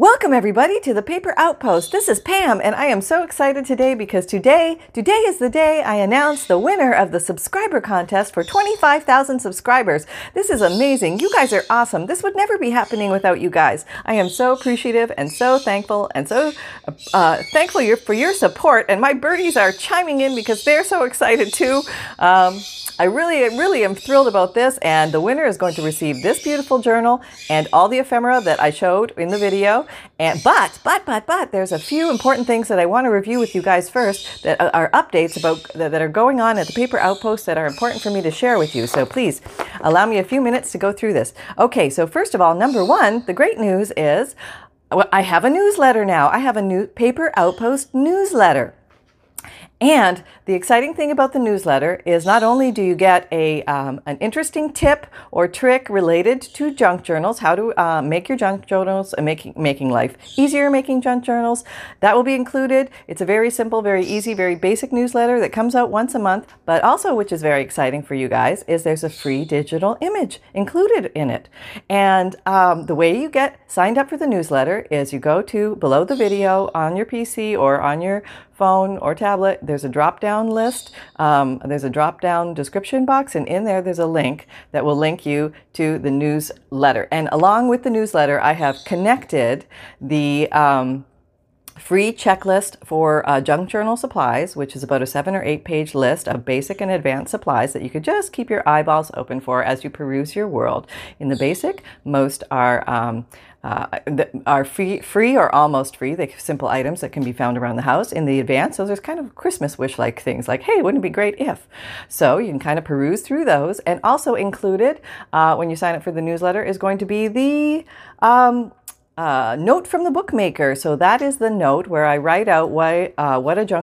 Welcome everybody to the Paper Outpost. This is Pam and I am so excited today because today, today is the day I announce the winner of the subscriber contest for 25,000 subscribers. This is amazing. You guys are awesome. This would never be happening without you guys. I am so appreciative and so thankful and so uh, thankful for your support and my birdies are chiming in because they're so excited too. Um, I really, really am thrilled about this and the winner is going to receive this beautiful journal and all the ephemera that I showed in the video. And but but but but there's a few important things that I want to review with you guys first that are updates about that are going on at the paper outpost that are important for me to share with you. So please allow me a few minutes to go through this. Okay, so first of all, number one, the great news is I have a newsletter now. I have a new paper outpost newsletter. And the exciting thing about the newsletter is not only do you get a, um, an interesting tip or trick related to junk journals, how to uh, make your junk journals and making, making life easier making junk journals, that will be included. It's a very simple, very easy, very basic newsletter that comes out once a month, but also, which is very exciting for you guys, is there's a free digital image included in it. And um, the way you get signed up for the newsletter is you go to below the video on your PC or on your phone or tablet, there's a drop down list. Um, there's a drop down description box, and in there, there's a link that will link you to the newsletter. And along with the newsletter, I have connected the um, free checklist for uh, junk journal supplies, which is about a seven or eight page list of basic and advanced supplies that you could just keep your eyeballs open for as you peruse your world. In the basic, most are um, uh, are free, free or almost free. They simple items that can be found around the house. In the advance, those are kind of Christmas wish-like things, like "Hey, wouldn't it be great if?" So you can kind of peruse through those. And also included uh, when you sign up for the newsletter is going to be the um, uh, note from the bookmaker. So that is the note where I write out why, uh, what a junk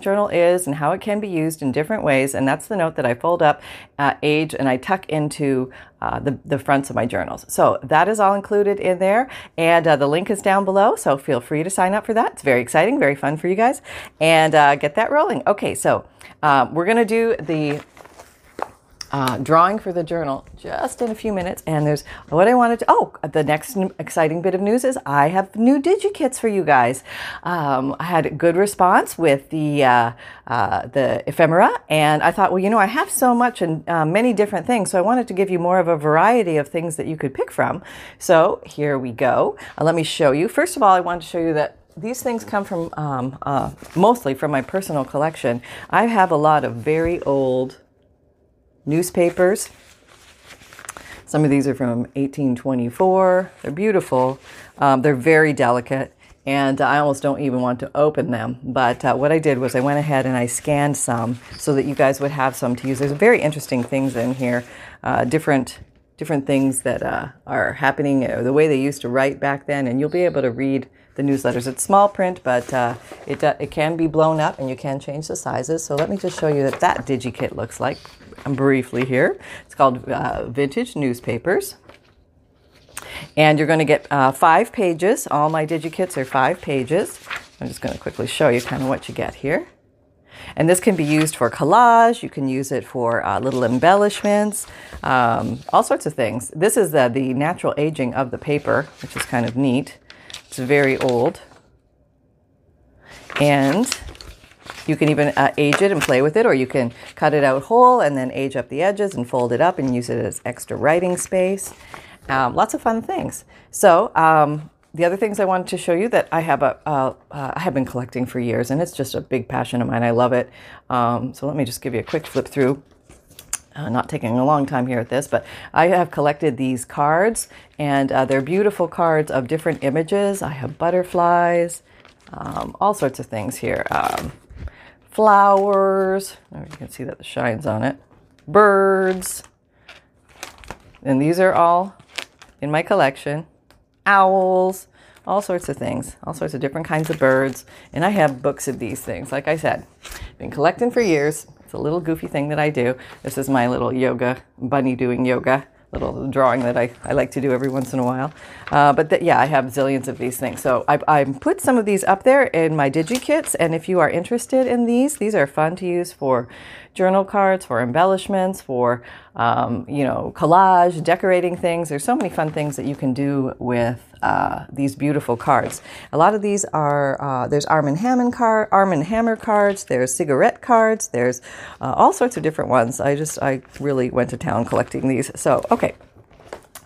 journal is and how it can be used in different ways. And that's the note that I fold up, uh, age, and I tuck into uh, the, the fronts of my journals. So that is all included in there. And uh, the link is down below. So feel free to sign up for that. It's very exciting, very fun for you guys. And uh, get that rolling. Okay, so uh, we're going to do the uh, drawing for the journal just in a few minutes. And there's what I wanted to. Oh, the next exciting bit of news is I have new DigiKits for you guys. Um, I had a good response with the uh, uh, the ephemera, and I thought, well, you know, I have so much and uh, many different things, so I wanted to give you more of a variety of things that you could pick from. So here we go. Uh, let me show you. First of all, I wanted to show you that these things come from um, uh, mostly from my personal collection. I have a lot of very old newspapers. Some of these are from 1824. They're beautiful. Um, they're very delicate, and I almost don't even want to open them. But uh, what I did was I went ahead and I scanned some so that you guys would have some to use. There's very interesting things in here, uh, different different things that uh, are happening, uh, the way they used to write back then, and you'll be able to read the newsletters. It's small print, but uh, it, uh, it can be blown up and you can change the sizes. So let me just show you that that DigiKit looks like briefly here. It's called uh, Vintage Newspapers. And you're going to get uh, five pages. All my DigiKits are five pages. I'm just going to quickly show you kind of what you get here. And this can be used for collage. You can use it for uh, little embellishments, um, all sorts of things. This is the, the natural aging of the paper, which is kind of neat. It's very old. And you can even uh, age it and play with it, or you can cut it out whole and then age up the edges and fold it up and use it as extra writing space. Um, lots of fun things. So, um, the other things I wanted to show you that I have a uh, uh, I have been collecting for years, and it's just a big passion of mine. I love it. Um, so let me just give you a quick flip through. Uh, not taking a long time here at this, but I have collected these cards, and uh, they're beautiful cards of different images. I have butterflies, um, all sorts of things here. Um, flowers, oh, you can see that the shines on it, birds, and these are all in my collection. Owls, all sorts of things, all sorts of different kinds of birds. And I have books of these things. Like I said, been collecting for years. It's a little goofy thing that I do. This is my little yoga bunny doing yoga little drawing that I, I like to do every once in a while. Uh, but yeah, I have zillions of these things. So I, I put some of these up there in my DigiKits. And if you are interested in these, these are fun to use for journal cards, for embellishments, for, um, you know, collage, decorating things. There's so many fun things that you can do with uh, these beautiful cards. A lot of these are, uh, there's Arm & Hammer card, Arm & Hammer cards, there's cigarette cards, there's uh, all sorts of different ones. I just, I really went to town collecting these. So, okay,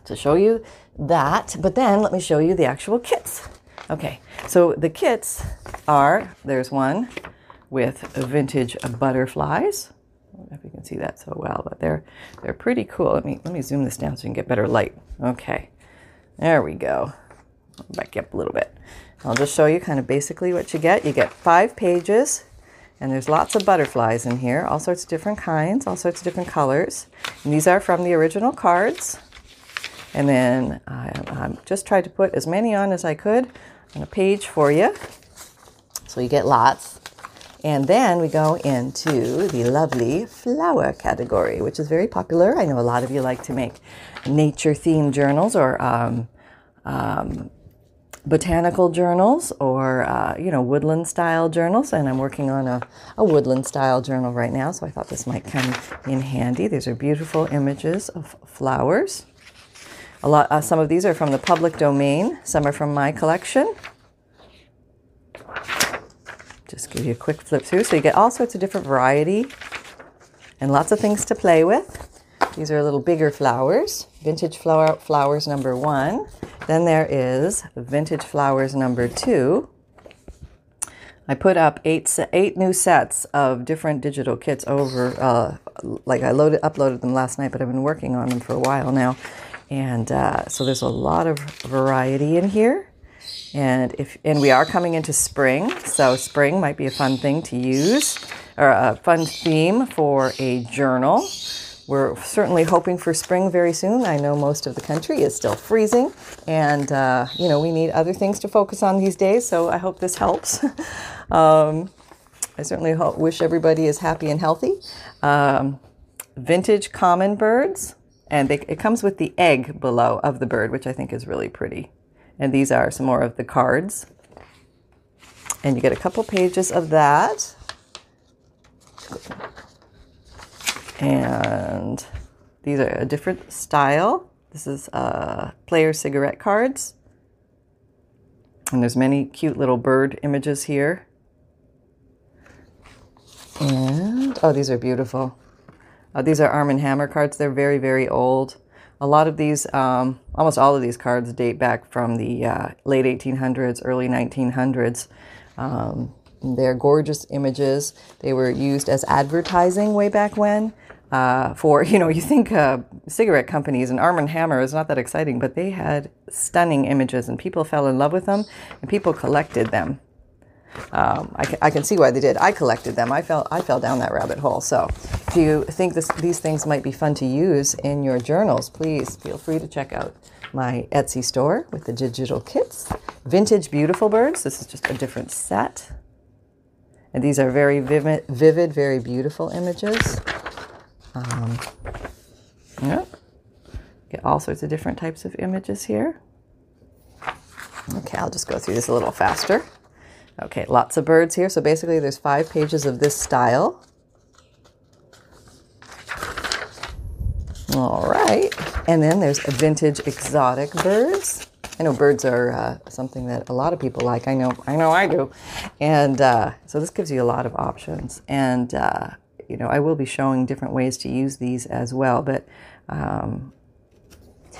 to show you that, but then let me show you the actual kits. Okay, so the kits are, there's one with vintage butterflies I don't know if you can see that so well, but they're they're pretty cool. Let me let me zoom this down so you can get better light. Okay, there we go. Back up a little bit. I'll just show you kind of basically what you get. You get five pages, and there's lots of butterflies in here, all sorts of different kinds, all sorts of different colors. And these are from the original cards. And then I, I just tried to put as many on as I could on a page for you. So you get lots. And then we go into the lovely flower category, which is very popular. I know a lot of you like to make nature themed journals or um, um, botanical journals or, uh, you know, woodland style journals. And I'm working on a, a woodland style journal right now, so I thought this might come in handy. These are beautiful images of flowers. A lot, uh, some of these are from the public domain, some are from my collection just give you a quick flip through. So you get all sorts of different variety and lots of things to play with. These are a little bigger flowers. Vintage flower, flowers number one. Then there is vintage flowers number two. I put up eight eight new sets of different digital kits over. Uh, like I loaded uploaded them last night, but I've been working on them for a while now, and uh, so there's a lot of variety in here. And if and we are coming into spring, so spring might be a fun thing to use or a fun theme for a journal. We're certainly hoping for spring very soon. I know most of the country is still freezing, and uh, you know we need other things to focus on these days. So I hope this helps. um, I certainly hope, wish everybody is happy and healthy. Um, vintage common birds, and they, it comes with the egg below of the bird, which I think is really pretty. And these are some more of the cards. And you get a couple pages of that. And these are a different style. This is uh, player cigarette cards. And there's many cute little bird images here. And, oh, these are beautiful. Uh, these are Arm & Hammer cards. They're very, very old. A lot of these, um, almost all of these cards date back from the uh, late 1800s, early 1900s. Um, they're gorgeous images. They were used as advertising way back when. Uh, for you know, you think uh, cigarette companies and Arm and Hammer is not that exciting, but they had stunning images, and people fell in love with them, and people collected them. Um, I, can, I, can see why they did. I collected them. I fell I fell down that rabbit hole. So, if you think this, these things might be fun to use in your journals, please feel free to check out my Etsy store with the digital kits. Vintage Beautiful Birds. This is just a different set, and these are very vivid, vivid very beautiful images. Um, yeah. Get all sorts of different types of images here. Okay, I'll just go through this a little faster. Okay, lots of birds here. So basically, there's five pages of this style. All right. And then there's vintage exotic birds. I know birds are uh, something that a lot of people like. I know, I know, I do. And uh, so this gives you a lot of options. And uh, you know, I will be showing different ways to use these as well. But um,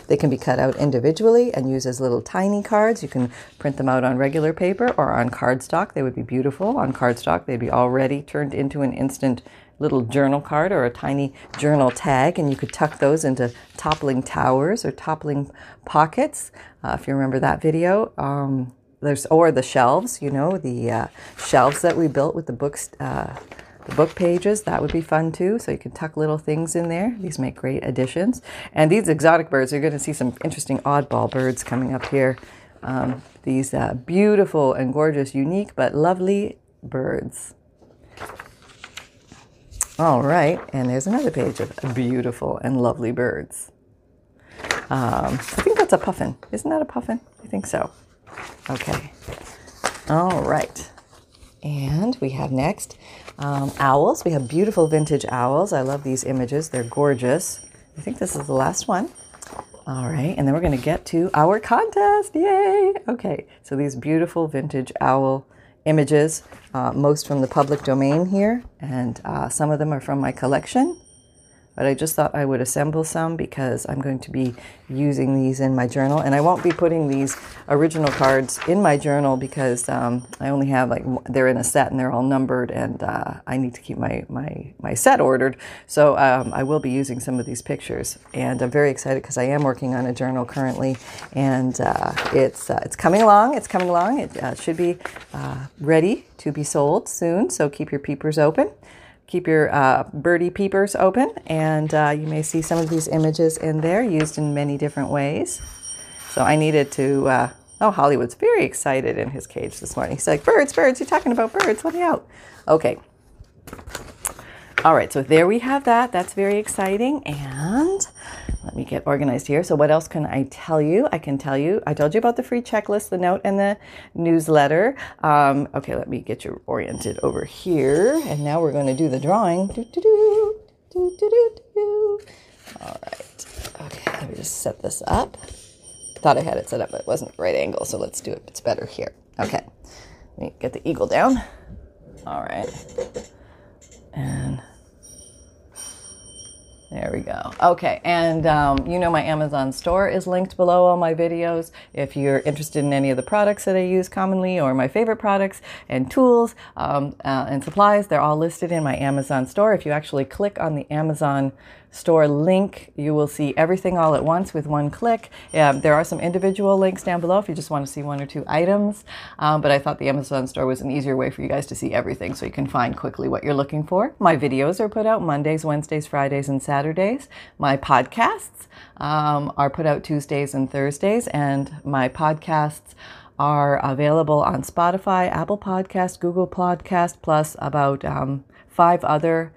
they can be cut out individually and used as little tiny cards. You can print them out on regular paper or on cardstock. They would be beautiful. On cardstock, they'd be already turned into an instant little journal card or a tiny journal tag, and you could tuck those into toppling towers or toppling pockets. Uh, if you remember that video, um, there's or the shelves. You know the uh, shelves that we built with the books. Uh, the book pages. That would be fun too. So you can tuck little things in there. These make great additions. And these exotic birds, you're going to see some interesting oddball birds coming up here. um, these uh, beautiful and gorgeous, unique but lovely birds. All right, and there's another page of beautiful and lovely birds. Um, I think that's a puffin. Isn't that a puffin? I think so. Okay. All right. And we have next um, owls. We have beautiful vintage owls. I love these images, they're gorgeous. I think this is the last one. All right, and then we're going to get to our contest. Yay! Okay, so these beautiful vintage owl images, uh, most from the public domain here, and uh, some of them are from my collection but I just thought I would assemble some because I'm going to be using these in my journal. And I won't be putting these original cards in my journal because um, I only have like, they're in a set and they're all numbered and uh, I need to keep my, my, my set ordered. So um, I will be using some of these pictures. And I'm very excited because I am working on a journal currently and uh, it's, uh, it's coming along. It's coming along. It uh, should be uh, ready to be sold soon. So keep your peepers open keep your uh, birdie peepers open and uh, you may see some of these images in there used in many different ways. So I needed to, uh, oh, Hollywood's very excited in his cage this morning. He's like, birds, birds, you're talking about birds, let me out. Okay. All right, so there we have that. That's very exciting. And let me get organized here. So, what else can I tell you? I can tell you, I told you about the free checklist, the note, and the newsletter. Um, okay, let me get you oriented over here. And now we're going to do the drawing. Do, do, do, do, do, do. All right. Okay, let me just set this up. Thought I had it set up, but it wasn't the right angle. So, let's do it. It's better here. Okay. Let me get the eagle down. All right. And there we go. Okay, and um, you know my Amazon store is linked below all my videos. If you're interested in any of the products that I use commonly or my favorite products and tools um, uh, and supplies, they're all listed in my Amazon store. If you actually click on the Amazon store link. You will see everything all at once with one click. Um, there are some individual links down below if you just want to see one or two items. Um, but I thought the Amazon store was an easier way for you guys to see everything so you can find quickly what you're looking for. My videos are put out Mondays, Wednesdays, Fridays, and Saturdays. My podcasts um, are put out Tuesdays and Thursdays, and my podcasts are available on Spotify, Apple Podcast, Google Podcast, plus about um, five other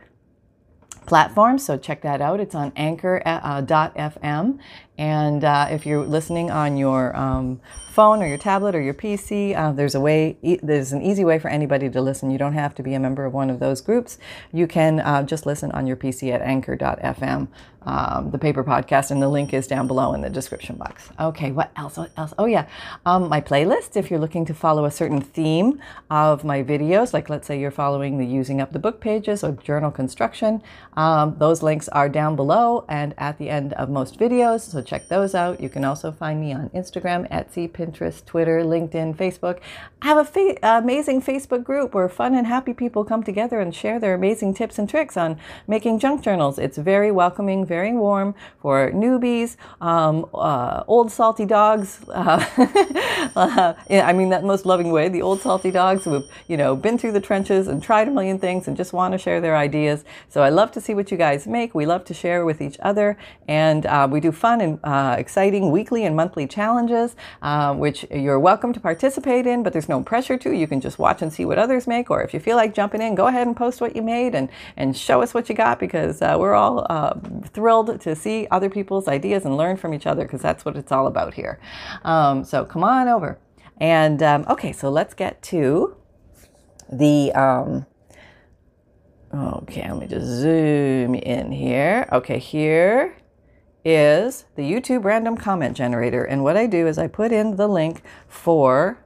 platforms. So check that out. It's on anchor.fm. And uh, if you're listening on your um, phone or your tablet or your PC, uh, there's a way, e- there's an easy way for anybody to listen. You don't have to be a member of one of those groups. You can uh, just listen on your PC at anchor.fm um, the paper podcast, and the link is down below in the description box. Okay, what else? What else? Oh, yeah, um, my playlist. If you're looking to follow a certain theme of my videos, like let's say you're following the using up the book pages or journal construction, um, those links are down below and at the end of most videos. So check those out. You can also find me on Instagram, Etsy, Pinterest, Twitter, LinkedIn, Facebook. I have a fa- amazing Facebook group where fun and happy people come together and share their amazing tips and tricks on making junk journals. It's very welcoming very warm for newbies, um, uh, old salty dogs. Uh, I mean that most loving way. The old salty dogs who have you know been through the trenches and tried a million things and just want to share their ideas. So I love to see what you guys make. We love to share with each other, and uh, we do fun and uh, exciting weekly and monthly challenges, uh, which you're welcome to participate in. But there's no pressure to. You can just watch and see what others make, or if you feel like jumping in, go ahead and post what you made and and show us what you got because we're all thrilled to see other people's ideas and learn from each other because that's what it's all about here. Um, so come on over. And um, okay, so let's get to the. Um, okay, let me just zoom in here. Okay, here is the YouTube random comment generator. And what I do is I put in the link for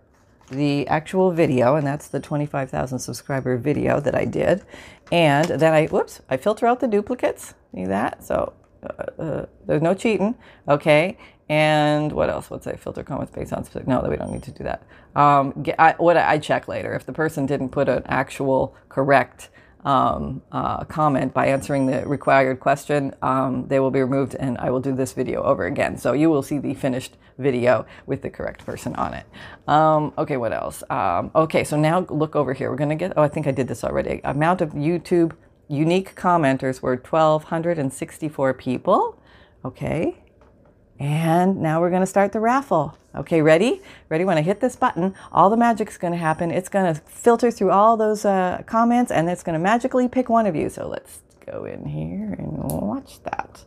the actual video, and that's the 25,000 subscriber video that I did. And then I, whoops, I filter out the duplicates. See that? So uh, uh, there's no cheating, okay? And what else? What's I filter comments based on specific? No, that we don't need to do that. Um, get, I, what I check later if the person didn't put an actual correct um, uh, comment by answering the required question, um, they will be removed, and I will do this video over again. So you will see the finished video with the correct person on it. Um, okay, what else? Um, okay, so now look over here. We're gonna get. Oh, I think I did this already. Amount of YouTube unique commenters were 1,264 people. Okay. And now we're going to start the raffle. Okay, ready? Ready? When I hit this button, all the magic's going to happen. It's going to filter through all those uh, comments and it's going to magically pick one of you. So let's go in here and watch that.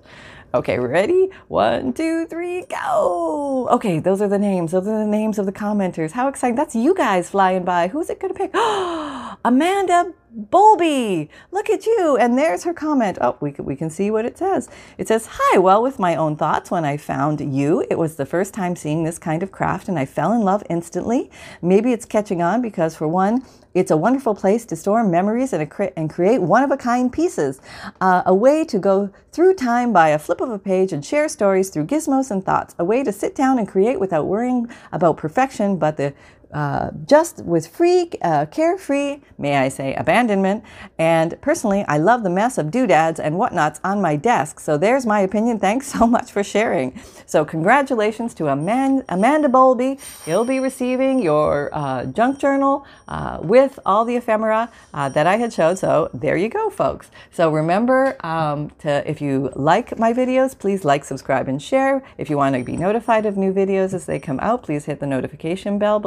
Okay, ready? One, two, three, go. Okay, those are the names. Those are the names of the commenters. How exciting. That's you guys flying by. Who's it going to pick? Amanda Bolby, look at you. And there's her comment. Oh, we can, we can see what it says. It says, Hi, well, with my own thoughts, when I found you, it was the first time seeing this kind of craft and I fell in love instantly. Maybe it's catching on because, for one, it's a wonderful place to store memories and, and create one of a kind pieces. Uh, a way to go through time by a flip of a page and share stories through gizmos and thoughts. A way to sit down and create without worrying about perfection, but the uh, just with free, uh, carefree, may I say, abandonment. And personally, I love the mess of doodads and whatnots on my desk. So there's my opinion. Thanks so much for sharing. So congratulations to Amanda, Amanda Bolby. You'll be receiving your uh, junk journal uh, with all the ephemera uh, that I had showed. So there you go, folks. So remember um, to, if you like my videos, please like, subscribe, and share. If you want to be notified of new videos as they come out, please hit the notification bell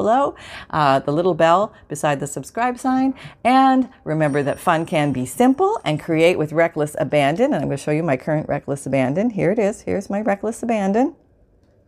uh, the little bell beside the subscribe sign. And remember that fun can be simple and create with reckless abandon. And I'm going to show you my current reckless abandon. Here it is. Here's my reckless abandon.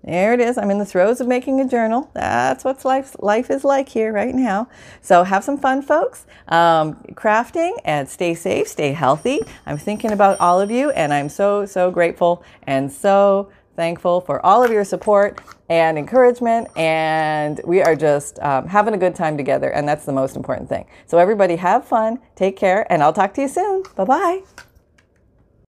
There it is. I'm in the throes of making a journal. That's what life, life is like here right now. So have some fun, folks. Um, crafting and stay safe, stay healthy. I'm thinking about all of you, and I'm so, so grateful and so thankful for all of your support and encouragement. And we are just um, having a good time together. And that's the most important thing. So, everybody, have fun, take care, and I'll talk to you soon. Bye bye.